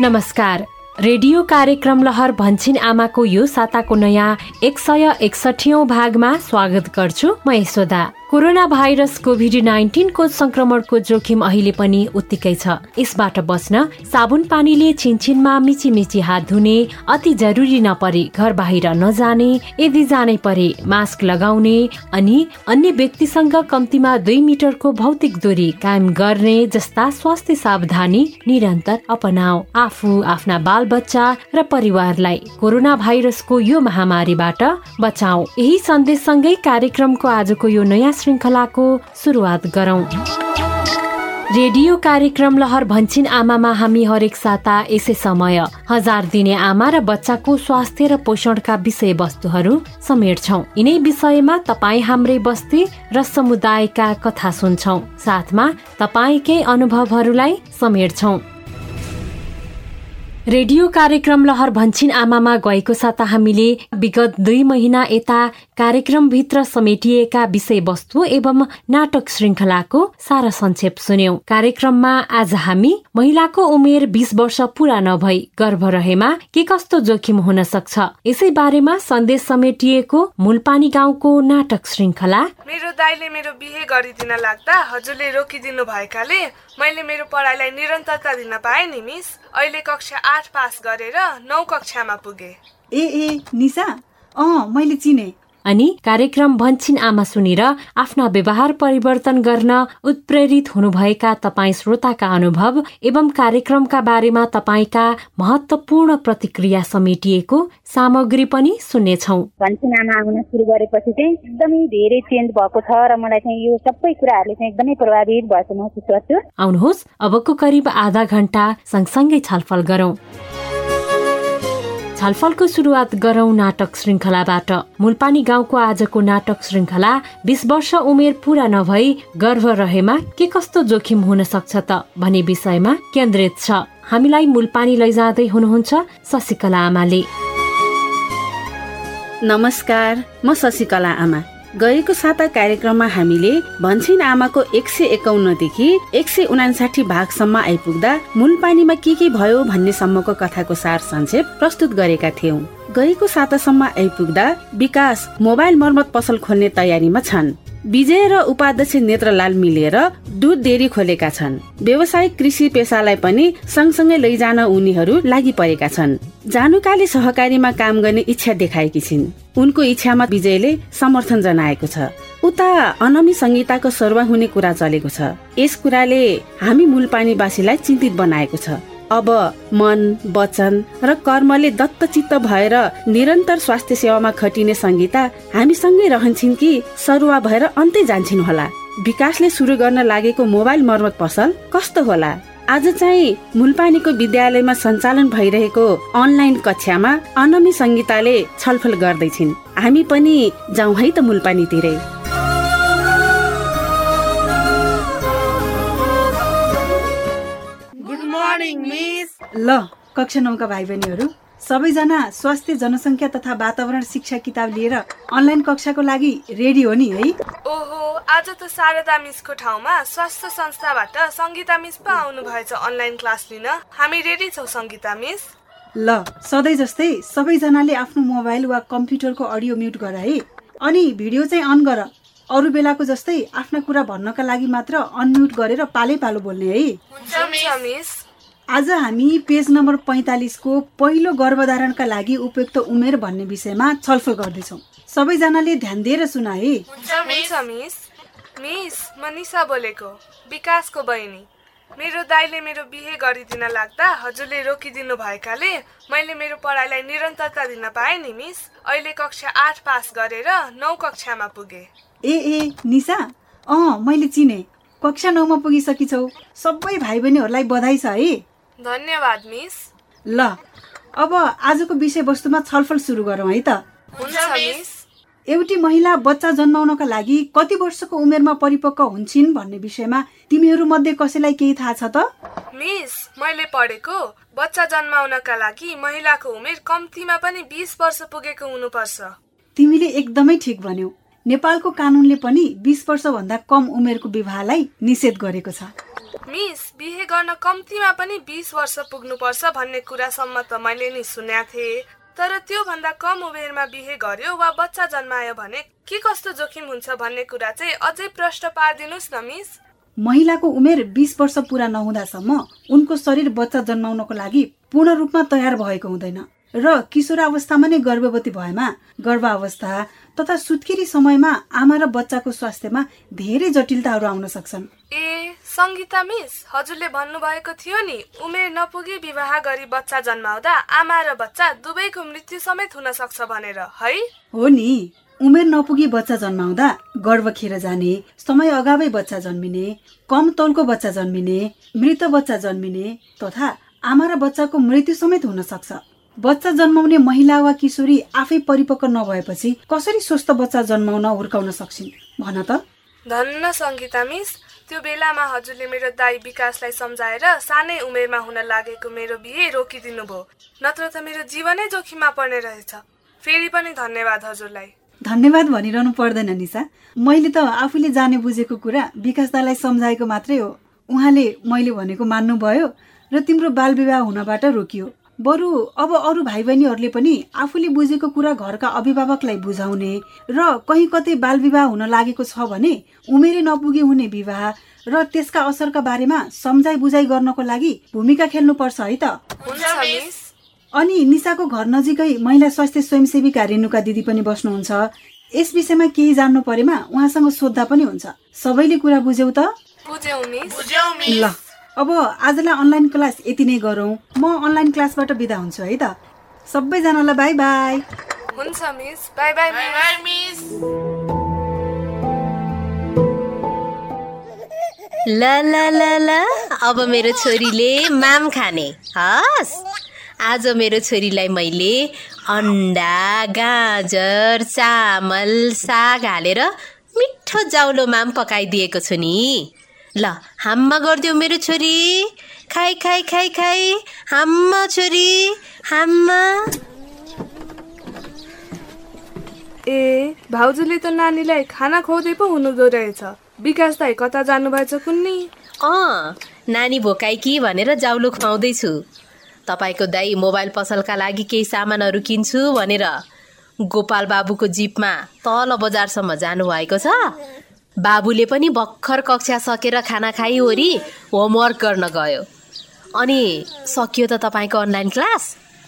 नमस्कार। रेडियो कार्यक्रम लहर भन्छिन आमाको यो साताको नयाँ एक सय एकसठीौं भागमा स्वागत गर्छु म यशोदा। कोरोना भाइरस कोभिड नाइन्टिनको संक्रमणको जोखिम अहिले पनि उत्तिकै छ। यसबाट बस्न साबुन पानीले छिनछिनमा मिची हात धुने अति जरुरी नपरे घर बाहिर नजाने यदि जानै परे मास्क लगाउने अनि अन्य व्यक्तिसँग कम्तीमा दुई मिटरको भौतिक दूरी कायम गर्ने जस्ता स्वास्थ्य सावधानी निरन्तर अपनाऊ। आफू आफ्ना बाल बच्चा र परिवारलाई कोरोना भाइरसको यो महामारीबाट बचाऊ। यही सन्देशसँगै कार्यक्रमको आजको यो नयाँ श्रृङ्खलाको सुरुवात गरौं। रेडियो कार्यक्रम लहर भन्छिन आमामा हामी हरेक साता यसै समय। हजार दिने आमा र बच्चाको स्वास्थ्य र पोषणका विषय वस्तुहरू समेट्छौ यिनै विषयमा तपाईँ हाम्रै बस्ती र समुदायका कथा सुन्छौ। साथमा तपाईँकै अनुभवहरूलाई समेट्छौ रेडियो कार्यक्रम लहर भन्छिन आमामा गएको साता हामीले। विगत दुई महिना यता कार्यक्रमभित्र समेटिएका विषयवस्तु एवं नाटक श्रृङ्खलाको सारा संक्षेप सुन्यौं। कार्यक्रममा आज हामी महिलाको उमेर बीस वर्ष पूरा नभई गर्भ रहेमा के कस्तो जोखिम हुन सक्छ? यसै बारेमा सन्देश समेटिएको मूलपानी गाउँको नाटक श्रृङ्खला मेरो दाइले मेरो बिहे गरिदिन लाग्दा हजुरले रोकिदिनु भएकाले मैले मेरो पढाइलाई निरन्तरता दिन पाएँ नि मिस। अहिले कक्षा आठ पास गरेर नौ कक्षामा पुगे। ए ए निसा अँ मैले चिने। अनि कार्यक्रम भन्छिन आमा सुनेर आफ्ना व्यवहार परिवर्तन गर्न उत्प्रेरित हुनुभएका तपाईँ श्रोताका अनुभव एवं कार्यक्रमका बारेमा तपाईँका महत्वपूर्ण प्रतिक्रिया समेटिएको सामग्री पनि सुन्नेछौ। भन्छिन आमा आउन सुरु गरेपछि चाहिँ एकदमै धेरै चेन्ज भएको छ र मलाई चाहिँ यो सबै कुराहरूले चाहिँ एकदमै प्रभावित भएको महसुस गर्छु आउनुहोस् अबको करिब आधा घण्टा सँगसँगै छलफल गरौं। छलफलको सुरुवात गरौं नाटक श्रृङ्खलाबाट मुलपानी गाउँको आजको नाटक श्रृङ्खला बिस वर्ष उमेर पूरा नभई गर्भ रहेमा के कस्तो जोखिम हुन सक्छ त भन्ने विषयमा केन्द्रित छ। हामीलाई मुलपानी लैजाँदै हुनुहुन्छ शशिकला आमाले। नमस्कार म शशिकला आमा। गएको साता कार्यक्रममा हामीले भन्छिन आमाको एक सय एकाउन्नदेखि एक सय उनासाठी भागसम्म आइपुग्दा मूल पानीमा के के भयो भन्ने सम्मको कथाको सार संक्षेप प्रस्तुत गरेका थियौँ। गएको सातासम्म आइपुग्दा विकास मोबाइल मर्मत पसल खोल्ने तयारीमा छन्। विजय र उपाध्यक्ष नेत्रलाल मिलेर दुध डेरी खोलेका छन्। व्यावसायिक कृषि पेसालाई पनि सँगसँगै लैजान उनीहरू लागि परेका छन्। जानुकाले सहकारीमा काम गर्ने इच्छा देखाएकी छिन्। उनको इच्छामा विजयले समर्थन जनाएको छ। उता अनमी संहिताको सरुवा हुने कुरा चलेको छ। यस कुराले हामी मूलपानीवासीलाई चिन्तित बनाएको छ। अब मन वचन र कर्मले दत्तचित्त भएर निरन्तर स्वास्थ्य सेवामा खटिने संगीता हामीसँगै रहन्छन् कि सरुवा भएर अन्तै जान्छन् होला। विकासले सुरु गर्न लागेको मोबाइल मर्मत पसल कस्तो होला? आज चाहिँ मूलपानीको विद्यालयमा सञ्चालन भइरहेको अनलाइन कक्षामा अनमी संगीताले छलफल गर्दैछिन्। हामी पनि जाउँ है त मूलपानीतिरै। ल कक्षा नौका भाइ बहिनीहरू सबैजना स्वास्थ्य जनसङ्ख्या तथा वातावरण शिक्षा किताब लिएर अनलाइन कक्षाको लागि रेडी हो नि है? ओहो आज त शारदा मिसको ठाउँमा स्वास्थ्य संस्थाबाट सङ्गीता मिस पो आउनु भएछ अनलाइन क्लास लिन। हामी रेडी छौँ सङ्गीता मिस। ल सधैँ जस्तै सबैजनाले आफ्नो मोबाइल वा कम्प्युटरको अडियो म्युट गर है? अनि भिडियो चाहिँ अन गर। अरू बेलाको जस्तै आफ्ना कुरा भन्नका लागि मात्र अनम्युट गरेर पालै पालो बोल्ने है? हुन्छ मिस। आज हामी पेज नम्बर पैँतालिसको पहिलो गर्भधारणका लागि उपयुक्त उमेर भन्ने विषयमा छलफल गर्दैछौँ। सबैजनाले ध्यान दिएर सुना है मिस। मिस। म निशा बोलेको। विकासको बहिनी। मेरो दाइले मेरो बिहे गरिदिन लाग्दा हजुरले रोकिदिनु भएकाले मैले मेरो पढाइलाई निरन्तरता दिन पाएँ नि मिस। अहिले कक्षा आठ पास गरेर नौ कक्षामा पुगे। ए ए निशा? अँ मैले चिने। कक्षा नौमा पुगिसकेछौ। सबै भाइ बहिनीहरूलाई बधाई छ है। धन्यवाद मिस। ल अब आजको विषयवस्तुमा छलफल सुरु गरौँ है त। एउटी महिला बच्चा जन्माउनका लागि कति वर्षको उमेरमा परिपक्व हुन्छन् भन्ने विषयमा तिमीहरू मध्ये कसैलाई केही थाहा छ त? मिस मैले पढेको बच्चा जन्माउनका लागि महिलाको उमेर कम्तीमा पनि बिस वर्ष पुगेको हुनुपर्छ। तिमीले एकदमै ठिक भन्यौ। नेपालको कानुनले पनि बिस वर्षभन्दा कम उमेरको विवाहलाई निषेध गरेको छ। मिस बिहे गर्न कम्तीमा पनि बिस वर्ष पुग्नुपर्छ भन्ने कुरासम्म त मैले नि सुनेको थिएँ। तर त्यो भन्दा कम उमेरमा बिहे गर्यो वा बच्चा जन्मायो भने के कस्तो जोखिम हुन्छ भन्ने कुरा चाहिँ अझै प्रश्न पारिदिनुहोस् न मिस। महिलाको उमेर बिस वर्ष पुरा नहुँदासम्म उनको शरीर बच्चा जन्माउनको लागि पूर्ण रूपमा तयार भएको हुँदैन। र किशोर अवस्थामा नै गर्भवती भएमा गर्भावस्था तथा सुत्केरी समयमा आमा र बच्चाको स्वास्थ्यमा धेरै जटिलताहरू आउन सक्छन्। ए सङ्गीता मिस हजुरले भन्नुभएको थियो नि उमेर नपुगी विवाह गरी बच्चा जन्माउँदा आमा र बच्चा दुवैको मृत्यु समेत हुन सक्छ भनेर है? हो नि उमेर नपुगी बच्चा जन्माउँदा गर्भ खेर जाने समय अगावै बच्चा जन्मिने कम तौलको बच्चा जन्मिने मृत बच्चा जन्मिने तथा आमा र बच्चाको मृत्यु समेत हुन सक्छ। बच्चा जन्माउने महिला वा किशोरी आफै परिपक्व नभएपछि कसरी स्वस्थ बच्चा जन्माउन हुर्काउन सक्छिन्? भन त। धन्न सङ्गीता मिस। त्यो बेलामा हजुरले मेरो दाई विकासलाई सम्झाएर सानै उमेरमा हुन लागेको मेरो बिहे रोकिदिनु भयो नत्र त मेरो जीवनै जोखिममा पर्ने रहेछ। फेरि पनि धन्यवाद हजुरलाई। धन्यवाद भनिरहनु पर्दैन निसा मैले त आफूले जाने बुझेको कुरा विकास दालाई सम्झाएको मात्रै हो। उहाँले मैले भनेको मान्नुभयो र तिम्रो बाल विवाह हुनबाट रोकियो। बरु अब अरू भाइ बहिनीहरूले पनि आफूले बुझेको कुरा घरका अभिभावकलाई बुझाउने र कहीँ कतै बाल विवाह हुन लागेको छ भने उमेरै नपुगी हुने विवाह र त्यसका असरका बारेमा सम्झाइ बुझाइ गर्नको लागि भूमिका खेल्नुपर्छ है त। अनि निसाको घर नजिकै महिला स्वास्थ्य स्वयंसेविका रेणुका दिदी पनि बस्नुहुन्छ। यस विषयमा केही जान्नु परेमा उहाँसँग सोद्धा पनि हुन्छ। सबैले कुरा बुझ्यौ त? ल। अब आजलाई अनलाइन क्लास यति नै गरौँ। म अनलाइन क्लासबाट बिदा हुन्छु है त? सबैजनालाई बाई बाई हुन्छ मिस बाई बाई मिस ल ल ल ल अब मेरो छोरीले माम खाने। हस्। आज मेरो छोरीलाई मैले अन्डा गाजर चामल साग हालेर मिठो जाउलो माम पकाइदिएको छु नि। ल हाम्मा गरिदियो मेरो छोरी। खाइ खाइ खाइ खाइ हाम्मा छोरी हाम्मा। ए भाउजूले त नानीलाई खाना खुवाउँदै पो हुनुहुँदो रहेछ। विकास दाई कता जानुभएछ कुन्नी? अँ नानी भोकाइ कि भनेर जाउलो खुवाउँदैछु। तपाईँको दाई मोबाइल पसलका लागि केही सामानहरू किन्छु भनेर। गोपाल बाबुको जिपमा तल बजारसम्म जानुभएको छ। बाबुले पनि भर्खर कक्षा सकेर खाना खाइवरी होमवर्क गर्न गयो। अनि सकियो त तपाईँको अनलाइन क्लास?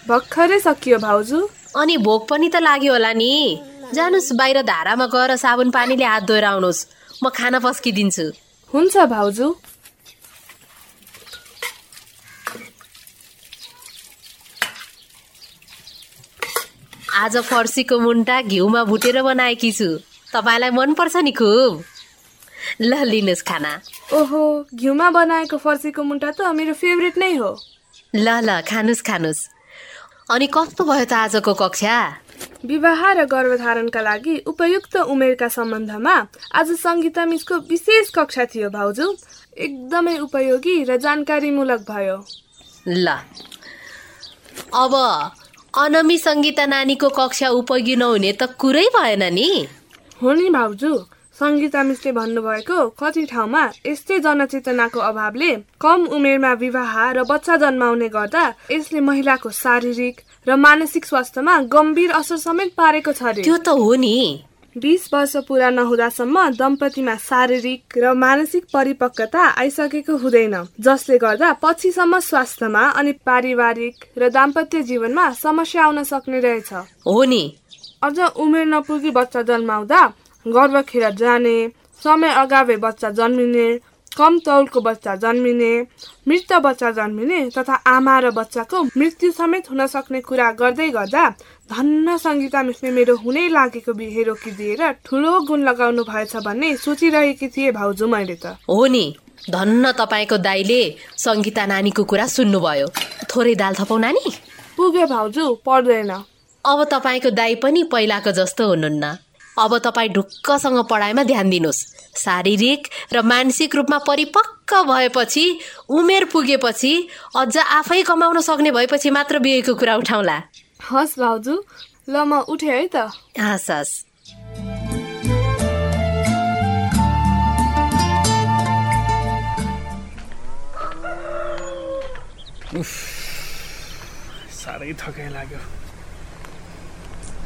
भर्खरै सकियो भाउजू। अनि भोक पनि त लाग्यो होला नि। जानुहोस् बाहिर धारामा गएर साबुन पानीले हात धोएर आउनुहोस् म खाना पस्किदिन्छु। हुन्छ भाउजू। आज फर्सीको मुन्टा घिउमा भुटेर बनाएकी छु। तपाईँलाई मनपर्छ नि खुब। ल लिनुहोस् खाना। ओहो घिउमा बनाएको फर्सीको मुन्टा त मेरो फेभरेट नै हो। ल ल खानुहोस् खानुहोस् अनि कस्तो भयो त आजको कक्षा? विवाह र गर्भधारणका लागि उपयुक्त उमेरका सम्बन्धमा आज सङ्गीता मिसको विशेष कक्षा थियो भाउजू। एकदमै उपयोगी र जानकारीमूलक भयो। ल। अब अनमी सङ्गीता नानीको कक्षा उपयोगी नहुने त कुरै भएन नि। हो नि भाउजू। सङ्गीता मिसले भन्नुभएको कति ठाउँमा यस्तै जनचेतनाको अभावले कम उमेरमा विवाह र बच्चा जन्माउने गर्दा यसले महिलाको शारीरिक र मानसिक स्वास्थ्यमा गम्भीर असर समेत पारेको छ त्यो त हो नि। बिस वर्ष पुरा नहुँदासम्म दम्पतिमा शारीरिक र मानसिक परिपक्वता आइसकेको हुँदैन जसले गर्दा पछिसम्म स्वास्थ्यमा अनि पारिवारिक र दाम्पत्य जीवनमा समस्या आउन सक्ने रहेछ। हो नि। अझ उमेर नपुगी बच्चा जन्माउँदा गर्भखेर जाने समय अगावै बच्चा जन्मिने कम तौलको बच्चा जन्मिने मृत बच्चा जन्मिने तथा आमा र बच्चाको मृत्यु समेत हुन सक्ने कुरा गर्दै गर्दा धन्न सङ्गीता मिसले मेरो हुनै लागेको बिहे रोकिदिएर ठुलो गुण लगाउनु भएछ भन्ने सोचिरहेकी थिएँ भाउजू मैले त। हो नि धन्न तपाईँको दाईले सङ्गीता नानीको कुरा सुन्नुभयो। थोरै दाल थपाउ नानी? पुग्यो भाउजू पर्दैन। अब तपाईँको दाई पनि पहिलाको जस्तो हुनुहुन्न। अब तपाईँ ढुक्कसँग पढाइमा ध्यान दिनुहोस्। शारीरिक र मानसिक रूपमा परिपक्व भएपछि उमेर पुगेपछि अझ आफै कमाउन सक्ने भएपछि मात्र बिहेको कुरा उठाउँला। हस् भाउजू ल म उठेँ है त। हस् हस्। साह्रै थकाइ लाग्यो।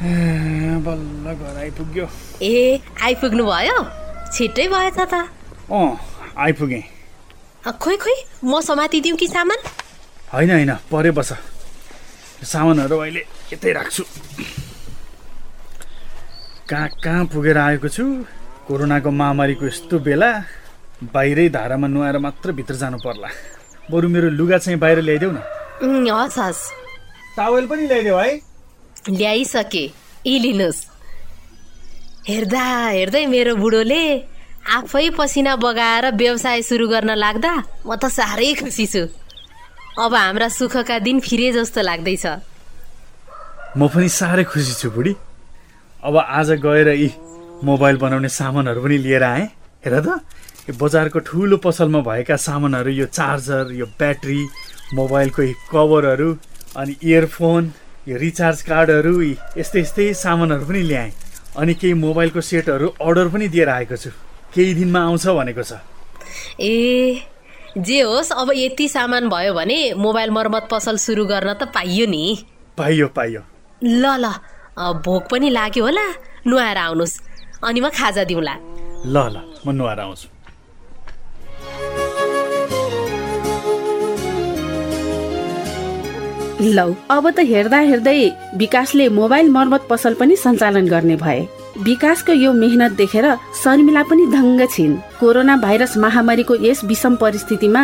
बल्ल घर आइपुग्यो। ए आइपुग्नु भयो छिट्टै भएछ त। अँ आइपुगेँ। खोइ खोइ म समातिदिउँ कि सामान? होइन होइन परे बस। सामानहरू अहिले यतै राख्छु। कहाँ कहाँ पुगेर आएको छु? कोरोनाको महामारीको यस्तो बेला बाहिरै धारामा नुहाएर मात्र भित्र जानु पर्ला। बरु मेरो लुगा चाहिँ बाहिर ल्याइदेऊ न। हस् हस्। टावेल पनि ल्याइदेऊ है। ल्याइसके। यी लिनुहोस्। हेर्दा हेर्दै मेरो बुढोले आफै पसिना बगाएर व्यवसाय सुरु गर्न लाग्दा म त साह्रै खुसी छु। अब हाम्रा सुखका दिन फिरे जस्तो लाग्दैछ। म पनि साह्रै खुसी छु बुढी। अब आज गएर यी मोबाइल बनाउने सामानहरू पनि लिएर आएँ। हेर त यो बजारको ठुलो पसलमा भएका सामानहरू यो चार्जर यो ब्याट्री मोबाइलको कभरहरू अनि इयरफोन यो रिचार्ज कार्डहरू यस्तै यस्तै सामानहरू पनि ल्याएँ। अनि केही मोबाइलको सेटहरू अर्डर पनि दिएर आएको छु। केही दिनमा आउँछ भनेको छ। ए जे होस् अब यति सामान भयो भने मोबाइल मर्मत पसल सुरु गर्न त पाइयो नि। पाइयो पाइयो। ल ल भोक पनि लाग्यो होला। नुहाएर आउनुहोस् अनि म खाजा दिउँला। ल ल म नुहाएर आउँछु। लौ। अब त हेर्दा हेर्दै विकासले मोबाइल मर्मत पसल पनि सञ्चालन गर्ने भए। विकासको यो मेहनत देखेर शर्मिला पनि दङ्ग छिन्। कोरोना भाइरस महामारीको यस विषम परिस्थितिमा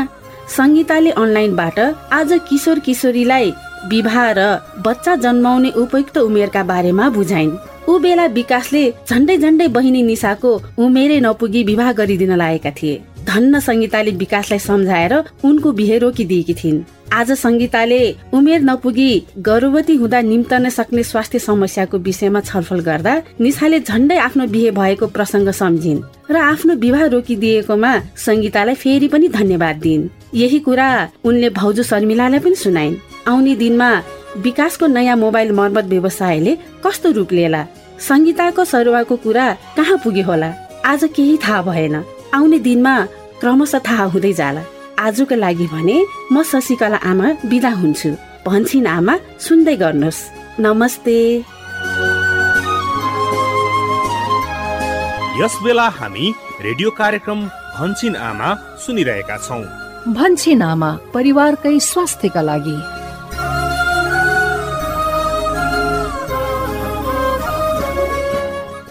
सङ्गीताले अनलाइनबाट आज किशोर किशोरीलाई विवाह र बच्चा जन्माउने उपयुक्त उमेरका बारेमा बुझाइन्। ऊ बेला विकासले झन्डै झन्डै बहिनी निसाको उमेरै नपुगी विवाह गरिदिन लागेका थिए। धन्न सङ्गीताले विकासलाई सम्झाएर उनको बिहे रोकिदिएकी थिइन्। आज सङ्गीताले उमेर नपुगी गर्भवती हुँदा निम्तन सक्ने स्वास्थ्य समस्याको विषयमा छलफल गर्दा निशाले झन्डै आफ्नो बिहे भएको प्रसङ्ग सम्झिन् र आफ्नो विवाह रोकिदिएकोमा सङ्गीतालाई फेरि पनि धन्यवाद दिइन् यही कुरा उनले भाउजू शर्मिलालाई पनि सुनाइन्। आउने दिनमा विकासको नयाँ मोबाइल मर्मत व्यवसायले कस्तो रूप लिएला? सङ्गीताको सरुवाको कुरा कहाँ पुग्यो होला आज केही थाहा भएन। आउने दिनमा क्रमशः थाहा हुँदै जाला। आजको लागि भने म शशिकला आमा बिदा हुन्छु। भन्छिन् आमा सुन्दै गर्नुहोस्। नमस्ते। यस बेला हामी रेडियो कार्यक्रम भन्छिन आमा सुनिरहेका छौँ। भन्छिन् आमा परिवारकै स्वास्थ्यका लागि।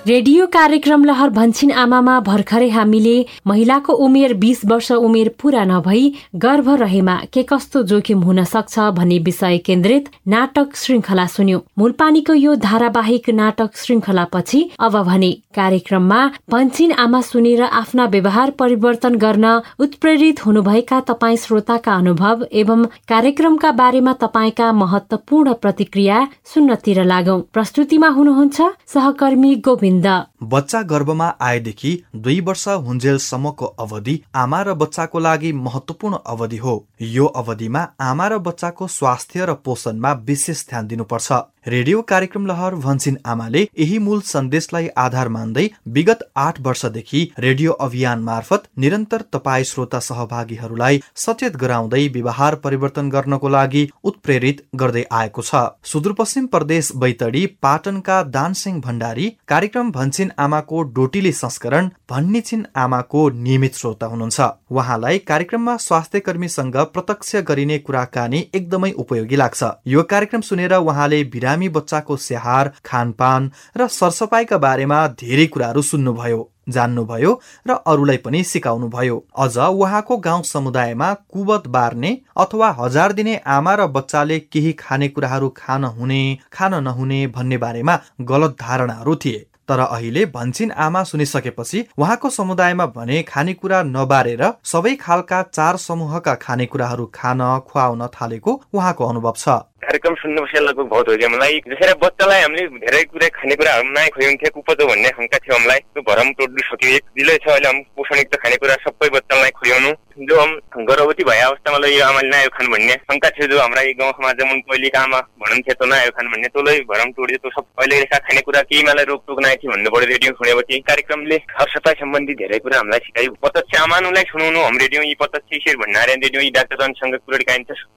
रेडियो कार्यक्रम लहर भन्छिन आमामा भर्खरै हामीले महिलाको उमेर बीस वर्ष उमेर पूरा नभई गर्भ रहेमा के कस्तो जोखिम हुन सक्छ भन्ने विषय केन्द्रित नाटक श्रृङ्खला सुन्यौं। मूलपानीको यो धारावाहिक नाटक श्रृङ्खलापछि अब भने कार्यक्रममा भन्छिन आमा सुनेर आफ्ना व्यवहार परिवर्तन गर्न उत्प्रेरित हुनुभएका तपाईँ श्रोताका अनुभव एवं कार्यक्रमका बारेमा तपाईँका महत्वपूर्ण प्रतिक्रिया सुन्नतिर लागौं। प्रस्तुतिमा हुनुहुन्छ सहकर्मी गोविन्द बच्चा गर्भमा आएदेखि दुई वर्ष हुन्जेलसम्मको अवधि आमा र बच्चाको लागि महत्वपूर्ण अवधि हो। यो अवधिमा आमा र बच्चाको स्वास्थ्य र पोषणमा विशेष ध्यान दिनुपर्छ। रेडियो कार्यक्रम लहर भन्छिन आमाले यही मूल सन्देशलाई आधार मान्दै विगत आठ वर्षदेखि रेडियो अभियान मार्फत निरन्तर तपाईँ श्रोता सहभागीहरूलाई सचेत गराउँदै व्यवहार परिवर्तन गर्नको लागि उत्प्रेरित गर्दै आएको छ। सुदूरपश्चिम प्रदेश बैतडी पाटनका दानसिंह भण्डारी कार्यक्रम भन्छिन आमाको डोटिली संस्करण भन्निछिन आमाको नियमित श्रोता हुनुहुन्छ। उहाँलाई कार्यक्रममा स्वास्थ्य कर्मीसँग प्रत्यक्ष गरिने कुराकानी एकदमै उपयोगी लाग्छ। यो कार्यक्रम सुनेर उहाँले बिरामी बच्चाको स्याहार खानपान र सरसफाइका बारेमा धेरै कुराहरू सुन्नुभयो जान्नुभयो र अरूलाई पनि सिकाउनुभयो। अझ उहाँको गाउँ समुदायमा कुवत बार्ने अथवा हजार दिने आमा र बच्चाले केही खानेकुराहरू खान हुने खान नहुने भन्ने बारेमा गलत धारणाहरू थिए। तर अहिले भन्छिन आमा सुनिसकेपछि उहाँको समुदायमा भने खानेकुरा नबारेर सबै खालका चार समूहका खानेकुराहरू खान खुवाउन थालेको उहाँको अनुभव छ। कार्यक्रम सुन्नुपर्छ लगभग बहुत हो मलाई जसरी बच्चालाई हामीले धेरै कुरा खानेकुराहरू नै खुवाउँथ्यो कुपजो भन्ने शङ्का थियो हामीलाई। त्यो भरम तोड्नु सक्यो एक दिलै छ अहिले पोषणयुक्त खानेकुरा सबै बच्चालाई खुवाउनु। जो हम गर्भवती भए अवस्थामा ल यो आमाले नआयो खानु भन्ने शङ्का थियो जो हाम्रा गाउँ समाजमा पहिलेको आमा भन्नुहुन्थ्यो त्यो नआयो खानु भन्ने। तँलाई भरम तोड्यो त्यो सब अहिले रेखा खानेकुरा केही मलाई रोकटोक नआएको थियो भन्नु पऱ्यो रेडियो सुनेपछि। कार्यक्रमले सफाइ सम्बन्धी धेरै कुरा हामीलाई सिकायो। प्रत्यक्ष आमानुलाई सुनाउनु हम रेडियो यी प्रत्यक्ष शेर भन्नारे रेडियो यी डाक्टर जनसँग कुरा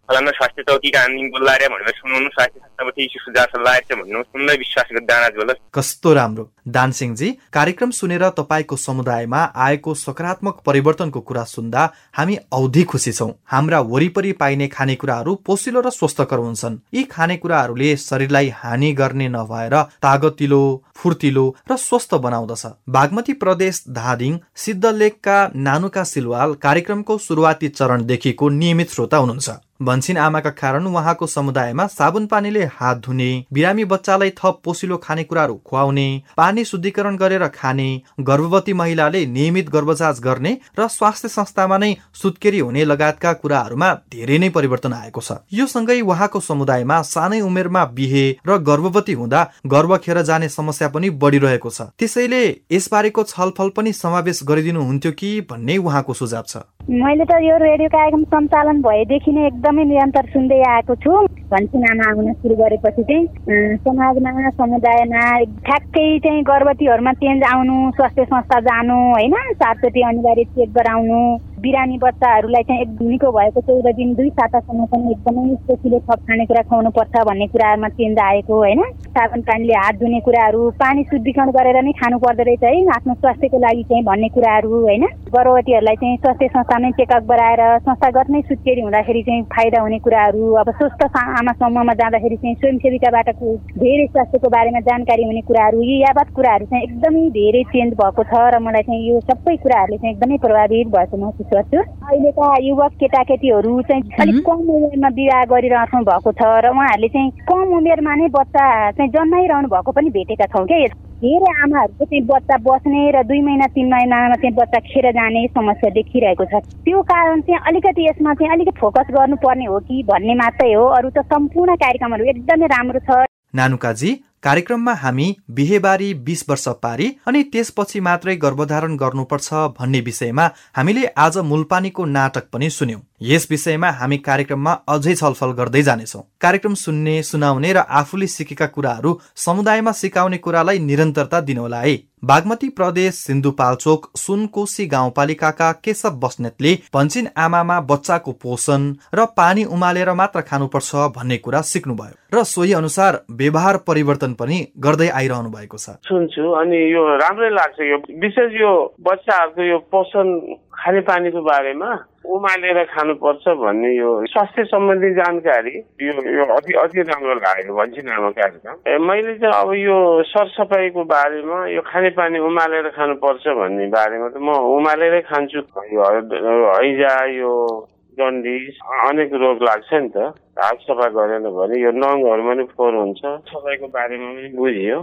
फलाना स्वास्थ्य चौकीका हामी बोलाएर भनेर सुनाउनु भन्नु विश्वास कस्तो राम्रो दानसिंहजी कार्यक्रम सुनेर तपाईँको समुदायमा आएको सकारात्मक परिवर्तनको कुरा सुन्दा हामी औधी खुसी छौँ हाम्रा वरिपरि पाइने खानेकुराहरू पोसिलो र स्वस्थकर हुन्छन् यी खानेकुराहरूले शरीरलाई हानि गर्ने नभएर तागतिलो फुर्तिलो र स्वस्थ बनाउँदछ बागमती प्रदेश धादिङ सिद्धलेखका नानुका सिलवाल कार्यक्रमको सुरुवाती चरणदेखिको नियमित श्रोता हुनुहुन्छ भन्छिन आमाका कारण उहाँको समुदायमा साबुन पानीले हात धुने बिरामी बच्चालाई थप पोसिलो खानेकुराहरू खुवाउने पानी शुद्धिकरण गरेर खाने गर्भवती महिलाले नियमित गर्भजाँच गर्ने र स्वास्थ्य संस्थामा नै सुत्केरी हुने लगायतका कुराहरूमा धेरै नै परिवर्तन आएको छ। यो सँगै उहाँको समुदायमा सानै उमेरमा बिहे र गर्भवती हुँदा गर्भ खेर जाने समस्या पनि बढिरहेको छ। त्यसैले यसबारेको छलफल पनि समावेश गरिदिनु हुन्थ्यो कि भन्ने उहाँको सुझाव छ। मैले त यो रेडियो कार्यक्रम सञ्चालन भएदेखि नै एकदमै निरन्तर सुन्दै आएको छु। भन्छिनामा आउन सुरु गरेपछि चाहिँ समाजमा समुदायमा ठ्याक्कै चाहिँ गर्भवतीहरूमा चेन्ज आउनु स्वास्थ्य संस्था जानु होइन? चारचोटि अनिवार्य चेक गराउनु। बिरामी बच्चाहरूलाई चाहिँ एक निको भएको चौध दिन दुई सातासम्म पनि एकदमै सोचिलो थप खानेकुरा खुवाउनु पर्छ भन्ने कुरामा चेन्ज आएको होइन। साबुन पानीले हात धुने कुराहरू पानी शुद्धिकरण गरेर नै खानु पर्दो रहेछ है। आफ्नो स्वास्थ्यको लागि चाहिँ भन्ने कुराहरू होइन। गर्भवतीहरूलाई चाहिँ स्वास्थ्य संस्थामै चेकअप गराएर संस्थागत नै सुत्केरी हुँदाखेरि चाहिँ फाइदा हुने कुराहरू अब स्वस्थ आमा समूहमा जाँदाखेरि चाहिँ स्वयंसेविकाबाट धेरै स्वास्थ्यको बारेमा जानकारी हुने कुराहरू यी यावत कुराहरू चाहिँ एकदमै धेरै चेन्ज भएको छ र मलाई चाहिँ यो सबै कुराहरूले चाहिँ एकदमै प्रभावित भएको महसुस गर्छु। अहिलेका युवक केटाकेटीहरू चाहिँ अलिक कम उमेरमा विवाह गरिरहनु भएको छ र उहाँहरूले चाहिँ कम उमेरमा नै बच्चा चाहिँ जन्माइरहनु भएको पनि भेटेका छौँ क्या। धेरै आमाहरूको चाहिँ बच्चा बस्ने र दुई महिना तिन महिनामा चाहिँ बच्चा खेर जाने समस्या देखिरहेको छ। त्यो कारण चाहिँ अलिकति यसमा चाहिँ अलिकति फोकस गर्नुपर्ने हो कि भन्ने मात्रै हो। अरू त सम्पूर्ण कार्यक्रमहरू एकदमै राम्रो छ। नानुकाजी कार्यक्रममा हामी बिहेबारी बिस वर्ष पारी अनि त्यसपछि मात्रै गर्भधारण गर्नुपर्छ भन्ने विषयमा हामीले आज मूलपानीको नाटक पनि सुन्यौं। यस विषयमा हामी कार्यक्रममा अझै छलफल गर्दै जानेछौँ। कार्यक्रम सुन्ने सुनाउने र आफूले सिकेका कुराहरू समुदायमा सिकाउने कुरालाई निरन्तरता दिनुहोला है। बागमती प्रदेश सिन्धुपाल्चोक सुनकोशी गाउँपालिकाका केशव बस्नेतले भन्छिन आमामा बच्चाको पोषण र पानी उमालेर मात्र खानुपर्छ भन्ने कुरा सिक्नुभयो र सोही अनुसार व्यवहार परिवर्तन पनि गर्दै आइरहनु भएको छ। सुन्छु अनि यो राम्रै लाग्छ यो विशेष यो बच्चाहरूको यो पोषण खाने पानीको बारेमा उमालेर खानुपर्छ भन्ने यो स्वास्थ्य सम्बन्धी जानकारी यो यो अति अति राम्रो लागेको भन्छ नामक कार्यक्रम। मैले चाहिँ अब यो सरसफाइको बारेमा यो खानेपानी उमालेर खानुपर्छ भन्ने बारेमा त म उमालेरै खान्छु। यो हैजा यो जन्डिस अनेक रोग लाग्छ नि त। हात सफा गरेन भने यो नङहरूमा पनि फोहोर हुन्छ। सफाइको बारेमा पनि बुझियो।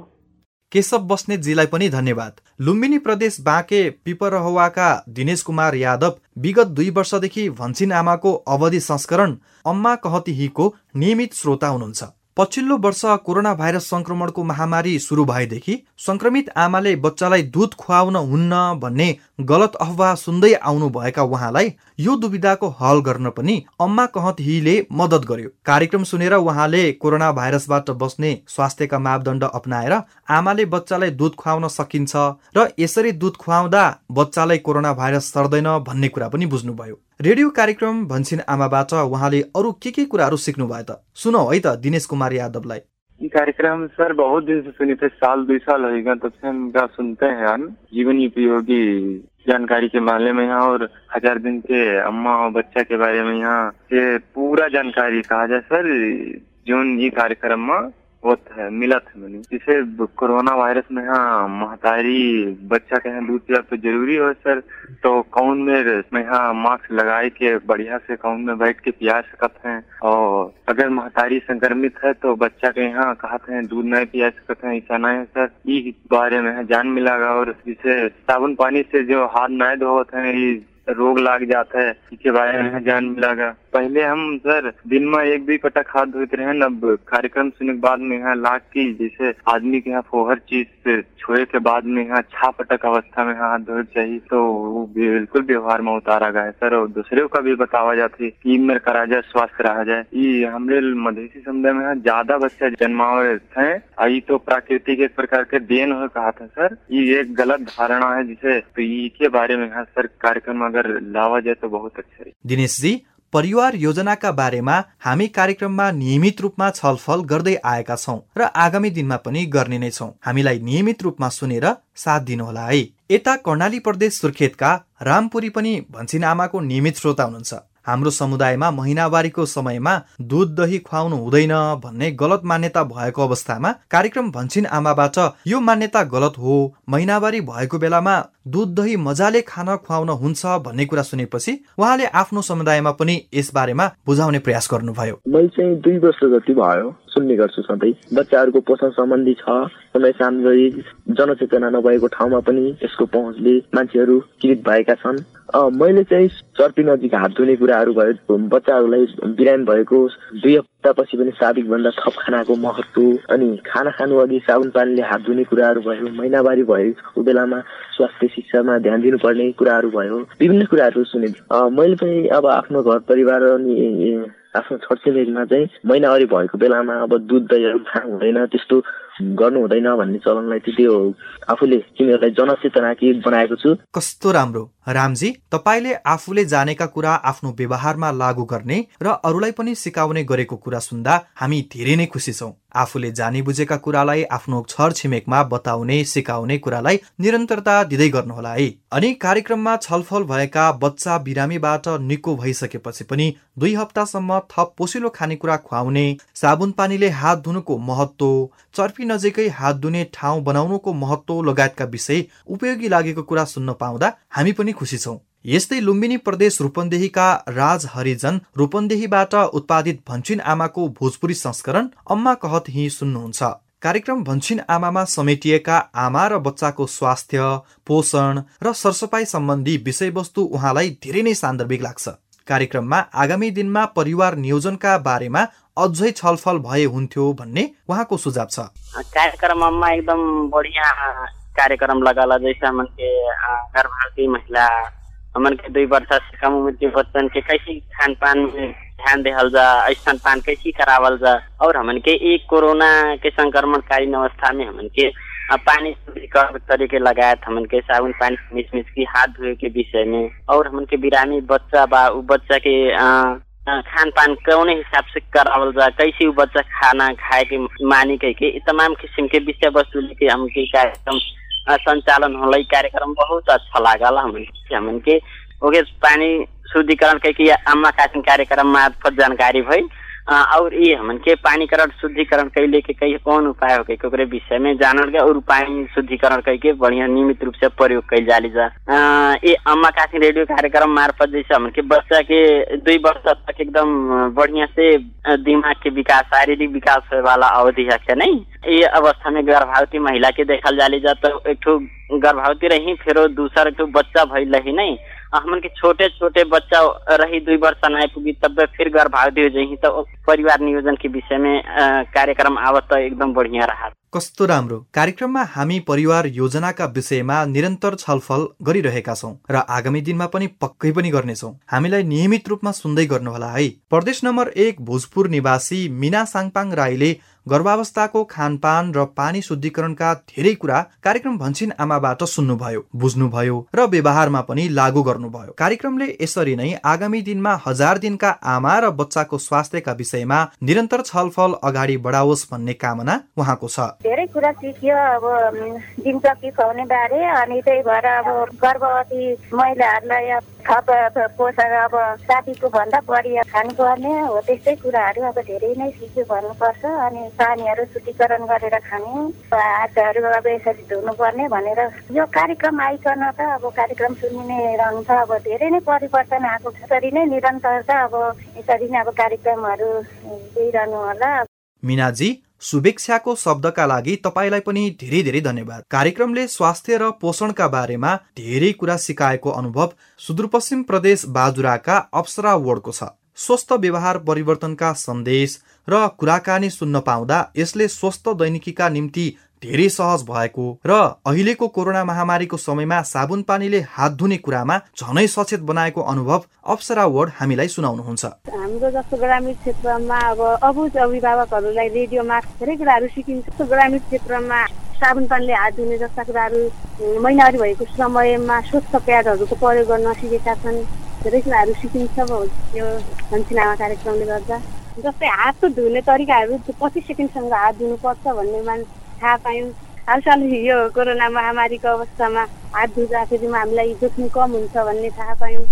केशव बस्नेतजीलाई पनि धन्यवाद। लुम्बिनी प्रदेश बाँके पिपरहवाका दिनेश कुमार यादव विगत दुई वर्षदेखि भन्छिन आमाको अवधि संस्करण अम्मा कहतिहीको नियमित श्रोता हुनुहुन्छ। पछिल्लो वर्ष कोरोना भाइरस संक्रमणको महामारी सुरु भएदेखि संक्रमित आमाले बच्चालाई दुध खुवाउन हुन्न भन्ने गलत अफवाह सुन्दै आउनु भएका उहाँलाई यो दुविधाको हल गर्न पनि अम्मा कहत हिले मद्दत गर्यो। कार्यक्रम सुनेर उहाँले कोरोना भाइरसबाट बस्ने स्वास्थ्यका मापदण्ड अप्नाएर आमाले बच्चालाई दुध खुवाउन सकिन्छ र यसरी दुध खुवाउँदा बच्चालाई कोरोना भाइरस सर्दैन भन्ने कुरा पनि बुझ्नुभयो। रेडियो कार्यक्रम भन्छिन आमाबाट उहाँले अरू के के कुराहरू सिक्नु भयो त? सुनौ है त, दिनेश कुमार यादवलाई। कार्यक्रम सर, बहुत दिन से सुनी थे साल दुई साल होगा तब से हम क्या सुनते हैं जीवन उपयोगी जानकारी के मामले में यहाँ और हज़ार दिन के अम्मा और बच्चा के बारे में यहाँ से पूरा जानकारी कहा जाए सर जो ये कार्यक्रम में है मिला था मैंने। जैसे कोरोना वायरस में यहाँ, महतारी बच्चा के यहाँ दूध पिला तो ज़रूरी हो सर तो कौन में, इसमें यहाँ मास्क लगाए के, बढ़िया से कौन में बैठ के पिया सकते हैं। और अगर महतारी संक्रमित है तो बच्चा के यहाँ कहते हैं, दूध नहीं पिया सकते हैं, ऐसा नहीं है सर। इस बारे में जान मिलागा और इसे साबुन पानी से जो हाथ नहीं धोते हैं रोग लाग जाता है इसके बारे में जान मिलागा। पहले हम सर, दिन में एक भी पटक हाथ धोते रहे अब कार्यक्रम सुनने के बाद में यहाँ लाग की, जैसे आदमी के यहाँ फोहर चीज़ छुए के बाद में यहाँ छा पटक अवस्था में हाथ धोए चाहिए तो वो बिल्कुल व्यवहार में उतारा गया है, सर। और दूसरे का भी बतावा जाती है कि में करा जाए स्वास्थ्य रहा जाए। ये हमारे मधेसी समुदाय में यहाँ ज़्यादा बच्चा जन्मावे है ये तो प्राकृतिक एक प्रकार के देन हो कहा था, सर। ये एक गलत धारणा है, जिसे तो के बारे में यहाँ सर कार्यक्रम अगर लावा जाए बहुत अच्छा दिनेश जी परिवार योजनाका बारेमा हामी कार्यक्रममा नियमित रूपमा छलफल गर्दै आएका छौँ र आगामी दिनमा पनि गर्ने नै छौँ। हामीलाई नियमित रूपमा सुनेर साथ दिनुहोला है। यता कर्णाली प्रदेश सुर्खेतका रामपुरी पनि भन्छिन आमाको नियमित श्रोता हुनुहुन्छ। हाम्रो समुदायमा महिनावारीको समयमा दुध दही खुवाउनु हुँदैन भन्ने गलत मान्यता भएको अवस्थामा कार्यक्रम भन्छिन आमाबाट यो मान्यता गलत हो। महिनावारी भएको बेलामा दुध दही मजाले खान खुवाउन हुन्छ भन्ने कुरा सुनेपछि उहाँले आफ्नो समुदायमा पनि यस बारेमा बुझाउने प्रयास गर्नुभयो। मैले चाहिँ दुई वर्ष जति भयो सुन्ने गर्छु सधैँ। बच्चाहरूको पोषण सम्बन्धी छ समय सामग्री जनचेतना नभएको ठाउँमा पनि यसको पहुँचले मान्छेहरू पीडित भएका छन्। मैले चाहिँ चर्पी नजिक हात धुने कुराहरू भयो बच्चाहरूलाई बिरामी भएको दुई हप्तापछि पनि साबिक भन्दा थप खानाको महत्व अनि खाना खानु अघि साबुन पानीले हात धुने कुराहरू भयो महिनावारी भएको बेलामा स्वास्थ्य शिक्षामा ध्यान दिनुपर्ने कुराहरू भयो विभिन्न कुराहरू सुने। मैले पनि अब आफ्नो घर परिवार अनि आफ्नो छरछिमेकीमा चाहिँ महिनावारी भएको बेलामा अब दुध दहीहरू खानु हुँदैन त्यस्तो गर्नु हुँदैन भन्ने चलनलाई चाहिँ त्यो आफूले तिनीहरूलाई जनचेतना के बनाएको छु। कस्तो राम्रो। रामजी तपाईँले आफूले जानेका कुरा आफ्नो व्यवहारमा लागू गर्ने र अरूलाई पनि सिकाउने गरेको कुरा सुन्दा हामी धेरै नै खुसी छौँ। आफूले जानी बुझेका कुरालाई आफ्नो छर छिमेकमा बताउने सिकाउने कुरालाई निरन्तरता दिँदै गर्नुहोला है। अनि कार्यक्रममा छलफल भएका बच्चा बिरामीबाट निको भइसकेपछि पनि दुई हप्तासम्म थप पोसिलो खानेकुरा खुवाउने साबुन पानीले हात धुनुको महत्व चर्पी नजिकै हात धुने ठाउँ बनाउनुको महत्व लगायतका विषय उपयोगी लागेको कुरा सुन्न पाउँदा हामी पनि खुसी छौँ यस्तै लुम्बिनी प्रदेश रूपन्देहीका राज हरिजन रूपन्देहीबाट उत्पादित भन्छिन आमाको भोजपुरी संस्करण अम्मा कहत हि सुन्नुहुन्छ कार्यक्रम भन्छिन आमामा समेटिएका आमा र बच्चाको स्वास्थ्य पोषण र सरसफाइ सम्बन्धी विषयवस्तु उहाँलाई धेरै नै सान्दर्भिक लाग्छ कार्यक्रममा आगामी दिनमा परिवार नियोजनका बारेमा अझै छलफल भए हुन्थ्यो भन्ने उहाँको सुझाव छ। कार्यक्रममा एकदम बढिया कार्यक्रम लगाला। जैसे हमन के गर्भवती महिला हमन दुई वर्ष से कम उम्र के बच्चन के कैसे खान पान ध्यान देहल जा स्तन पान कैसे करावल जा। और हमन के एक कोरोना के संक्रमणकालीन अवस्था में हमन के पानी तरीके लगायत हमन के साबुन पानी मिस मिस की हाथ धोए के विषय में और हमन के बिरामी बच्चा बा उ बच्चा के खान पान कौन हिसाब से करावल जा कैसे उ बच्चा खाना खाए के मानी कह के तमाम किस्म के विषय वस्तु लेके कार्यक्रम संचालन होला कार्यक्रम बहुत अच्छा लागल हमन के ओके पानी शुद्धिकरण कह के अम्मा कार्यक्रम मार्फत जानकारी भई। और ये हमन के पानीकरण शुद्धिकरण कैले के कई कौन उपाय हो के विषय में जानल गया और पानी शुद्धिकरण कह के बढ़िया नियमित रूप से प्रयोग कैल जाली जा। ये अम्मा काशी रेडियो कार्यक्रम मार्फत जैसे हमन के बच्चा के दुई वर्ष तक एकदम बढ़िया से दिमाग के विकास शारीरिक विकास वाला अवधि है नहीं? ये अवस्था में गर्भवती महिला के देखल जाली जा तो एक गर्भवती रही फिर दूसरा एक बच्चा भइल रही नहीं। हमन के छोटे छोटे बच्चा रही दुई वर्ष नहीं पुगी तब फिर गर्भवती हो जाही तो परिवार नियोजन के विषय में कार्यक्रम आवत तो एकदम बढ़िया रहा। कस्तो राम्रो। कार्यक्रममा हामी परिवार योजनाका विषयमा निरन्तर छलफल गरिरहेका छौँ र आगामी दिनमा पनि पक्कै पनि गर्नेछौँ। हामीलाई नियमित रूपमा सुन्दै गर्नुहोला है। प्रदेश नम्बर एक भोजपुर निवासी मिना साङपाङ राईले गर्भावस्थाको खानपान र पानी शुद्धिकरणका धेरै कुरा कार्यक्रम भन्छिन आमाबाट सुन्नुभयो बुझ्नुभयो र व्यवहारमा पनि लागू गर्नुभयो। कार्यक्रमले यसरी नै आगामी दिनमा हजार दिनका आमा र बच्चाको स्वास्थ्यका विषयमा निरन्तर छलफल अगाडि बढाओस् भन्ने कामना उहाँको छ। धेरै कुरा सिकियो अब दिनचक्की खुवाउने बारे अनि त्यही भएर अब गर्भवती महिलाहरूलाई थप पोषण अब साथीको भन्दा बढी खानुपर्ने हो त्यस्तै कुराहरू अब धेरै नै सिक्यो भन्नुपर्छ। अनि पानीहरू शुद्धिकरण गरेर खाने हातहरू अब यसरी धुनुपर्ने भनेर यो कार्यक्रम आइकन त अब कार्यक्रम सुनिने रहन्छ अब धेरै नै परिवर्तन आएको यसरी नै निरन्तरता अब यसरी नै अब कार्यक्रमहरू दिइरहनु होला। मिनाजी शुभेच्छाको शब्दका लागि तपाईँलाई पनि धेरै धेरै धन्यवाद। कार्यक्रमले स्वास्थ्य र पोषणका बारेमा धेरै कुरा सिकाएको अनुभव सुदूरपश्चिम प्रदेश बाजुराका अप्सरा वोर्डको छ। स्वस्थ व्यवहार परिवर्तनका सन्देश र कुराकानी सुन्न पाउँदा यसले स्वस्थ दैनिकीका निम्ति धेरै सहज भएको र अहिलेको कोरोना महामारीको समयमा साबुन पानीले हात धुने कुरामा झनै सचेत बनाएको अनुभव अप्सरा वर्ड हामीलाई सुनाउनुहुन्छ। हाम्रो जस्तो ग्रामीण क्षेत्रमा अब अबुझ अभिभावकहरूलाई रेडियोमा धेरै कुराहरू सिकिन्छ। ग्रामीण क्षेत्रमा साबुन पानीले हात धुने जस्ता कुराहरू महिनावारी भएको समयमा स्वच्छ प्याडहरूको प्रयोग गर्न सिकेका छन्। धेरै कुराहरू सिकिन्छ यो हन्सिनामा कार्यक्रमले गर्दा। जस्तै हात धुने तरिकाहरू पच्चिस सेकेन्डसँग हात धुनुपर्छ भन्नेमा थाहा पायौँ। हालसाल यो कोरोना महामारीको अवस्थामा हात धुँदाखेरिमा हामीलाई जोखिम कम हुन्छ भन्ने थाहा पायौँ।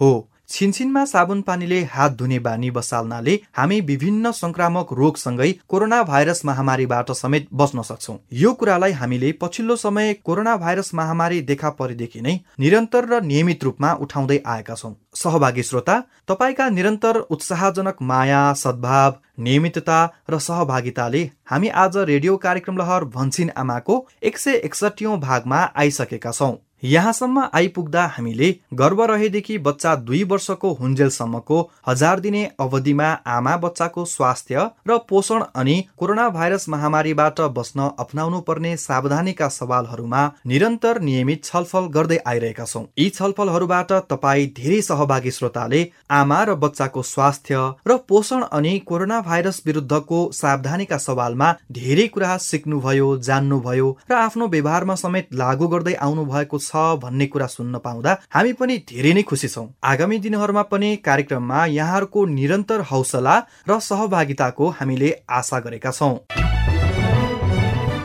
हो। छिनछिनमा साबुन पानीले हात धुने बानी बसाल्नाले हामी विभिन्न संक्रामक रोगसँगै कोरोना भाइरस महामारीबाट समेत बच्न सक्छौ। यो कुरालाई हामीले पछिल्लो समय कोरोना भाइरस महामारी देखा परेदेखि नै निरन्तर र नियमित रूपमा उठाउँदै आएका छौँ। सहभागी श्रोता तपाईँका निरन्तर उत्साहजनक माया सद्भाव नियमितता र सहभागिताले हामी आज रेडियो कार्यक्रम लहर भन्छिन आमाको एक सय एकसठी भागमा आइसकेका छौँ। यहाँसम्म आइपुग्दा हामीले गर्व रहेदेखि बच्चा दुई वर्षको हुन्जेलसम्मको हजार दिने अवधिमा आमा बच्चाको स्वास्थ्य र पोषण अनि कोरोना भाइरस महामारीबाट बस्न अप्नाउनु पर्ने सावधानीका सवालहरूमा निरन्तर नियमित छलफल गर्दै आइरहेका छौँ। यी छलफलहरूबाट तपाईँ धेरै सहभागी श्रोताले आमा र बच्चाको स्वास्थ्य र पोषण अनि कोरोना भाइरस विरुद्धको सावधानीका सवालमा धेरै कुरा सिक्नुभयो जान्नुभयो र आफ्नो व्यवहारमा समेत लागू गर्दै आउनु भएको छ भन्ने कुरा सुन्न पाउँदा हामी पनि धेरै नै खुसी छौँ। आगामी दिनहरूमा पनि कार्यक्रममा यहाँहरूको निरन्तर हौसला र सहभागिताको हामीले आशा गरेका छौँ।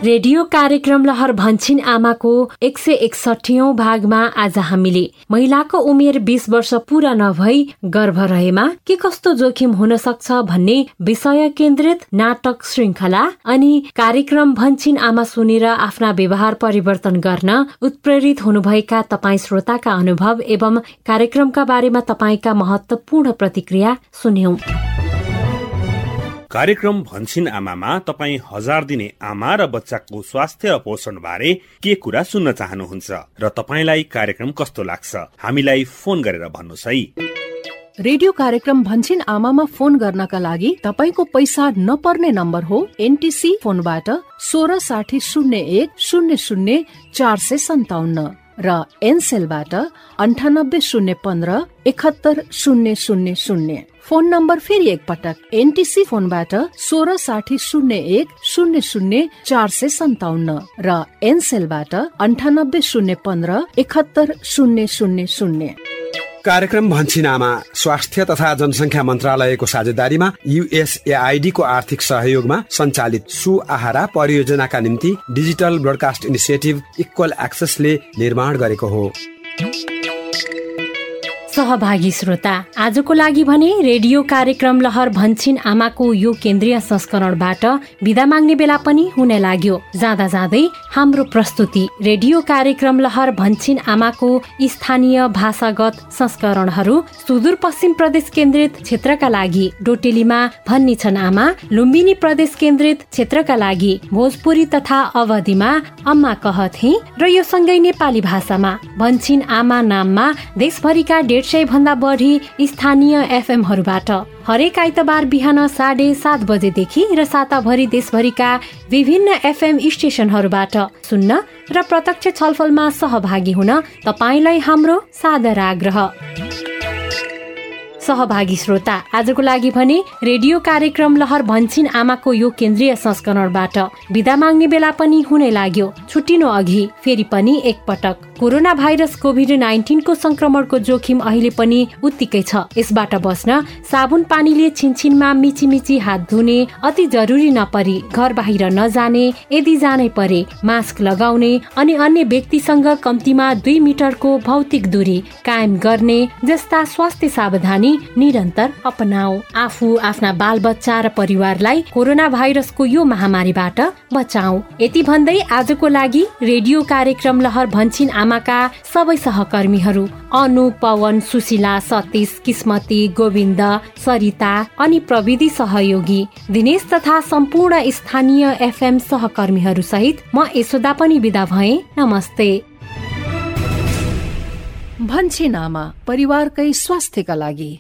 रेडियो कार्यक्रम लहर भन्छिन आमाको एक सय एकसठी भागमा आज हामीले। महिलाको उमेर बीस वर्ष पूरा नभई गर्भ रहेमा के कस्तो जोखिम हुन सक्छ भन्ने विषय केन्द्रित नाटक श्रृङ्खला अनि कार्यक्रम भन्छिन आमा सुनेर आफ्ना व्यवहार परिवर्तन गर्न उत्प्रेरित हुनुभएका तपाईँ श्रोताका अनुभव एवं कार्यक्रमका बारेमा तपाईँका महत्वपूर्ण प्रतिक्रिया सुन्यौं। कार्यक्रम भन्छिन आमामा तपाईँ हजार दिने आमा र बच्चाको स्वास्थ्य पोषण बारे के कुरा सुन्न चाहनुहुन्छ र तपाईँलाई कार्यक्रम कस्तो लाग्छ हामीलाई फोन गरेर भन्नुहोस् है। रेडियो कार्यक्रम भन्छिन आमामा फोन गर्नका लागि तपाईँको पैसा नपर्ने नम्बर हो एनटिसी फोनबाट सोह्र साठी शून्य एक शून्य शून्य चार सय सन्ताउन्न र एनसेलबाट अन्ठानब्बे शून्य पन्ध्र एकहत्तर शून्य शून्य शून्य। फोन नम्बर फेरि एकपटक। एनटिसी फोनबाट सोह्र साठी शून्य एक शून्य शून्य चार सय सन्ताउन्न र एनसेलबाट अन्ठानब्बे शून्य पन्ध्र एकहत्तर शून्य शून्य शून्य। कार्यक्रम भन्छिनामा स्वास्थ्य तथा जनसङ्ख्या मन्त्रालयको साझेदारीमा युएसएआईडीको आर्थिक सहयोगमा सञ्चालित सु आहारा परियोजनाका निम्ति डिजिटल ब्रोडकास्ट इनिसिएटिभ इक्वल एक्सेसले निर्माण गरेको हो। सहभागी श्रोता आजको लागि भने रेडियो कार्यक्रम लहर भन्छिन आमाको यो केन्द्रीय संस्करणबाट विदा माग्ने बेला पनि हुने लाग्यो। जाँदा जाँदै हाम्रो प्रस्तुति रेडियो कार्यक्रम लहर भन्छिन आमाको स्थानीय भाषागत संस्करणहरू सुदूरपश्चिम प्रदेश केन्द्रित क्षेत्रका लागि डोटेलीमा भन्ने छन् आमा लुम्बिनी प्रदेश केन्द्रित क्षेत्रका लागि भोजपुरी तथा अवधिमा अम्मा कहथे र यो सँगै नेपाली भाषामा भन्छिन आमा नाममा देशभरिका डेढ सय भन्दा बढी स्थानीय एफएमहरूबाट हरेक आइतबार बिहान साढे सात बजेदेखि र साताभरि देशभरिका विभिन्न एफएम स्टेसनहरूबाट सुन्न र प्रत्यक्ष छलफलमा सहभागी हुन तपाईँलाई हाम्रो सादर आग्रह। सहभागी श्रोता आजको लागि भने रेडियो कार्यक्रम लहर भन्छिन आमाको यो केन्द्रीय संस्करणबाट विदा माग्ने बेला पनि हुने लाग्यो। छुट्टिनु अघि फेरि पनि एकपटक। कोरोना भाइरस कोभिड नाइन्टिनको संक्रमणको जोखिम अहिले पनि उत्तिकै छ। यसबाट बस्न साबुन पानीले छिनछिनमा मिची हात धुने अति जरुरी नपरी घर बाहिर नजाने यदि जानै परे मास्क लगाउने अनि अन्य व्यक्तिसँग कम्तीमा दुई मिटरको भौतिक दूरी कायम गर्ने जस्ता स्वास्थ्य सावधानी निरन्तर अपनाऊ। आफू आफ्ना बाल बच्चा र परिवारलाई कोरोना भाइरसको यो महामारीबाट बचाऊ। यति भन्दै आजको लागि रेडियो कार्यक्रम लहर भन्छिन आमाका सबै सहकर्मीहरू अनु पवन सुशीला सतीश किस्मती गोविन्द सरिता अनि प्रविधि सहयोगी दिनेश तथा सम्पूर्ण स्थानीय एफएम सहकर्मीहरू सहित म यशोदा पनि विदा भए। नमस्ते। भन्छे नामा परिवारकै स्वास्थ्यका लागि।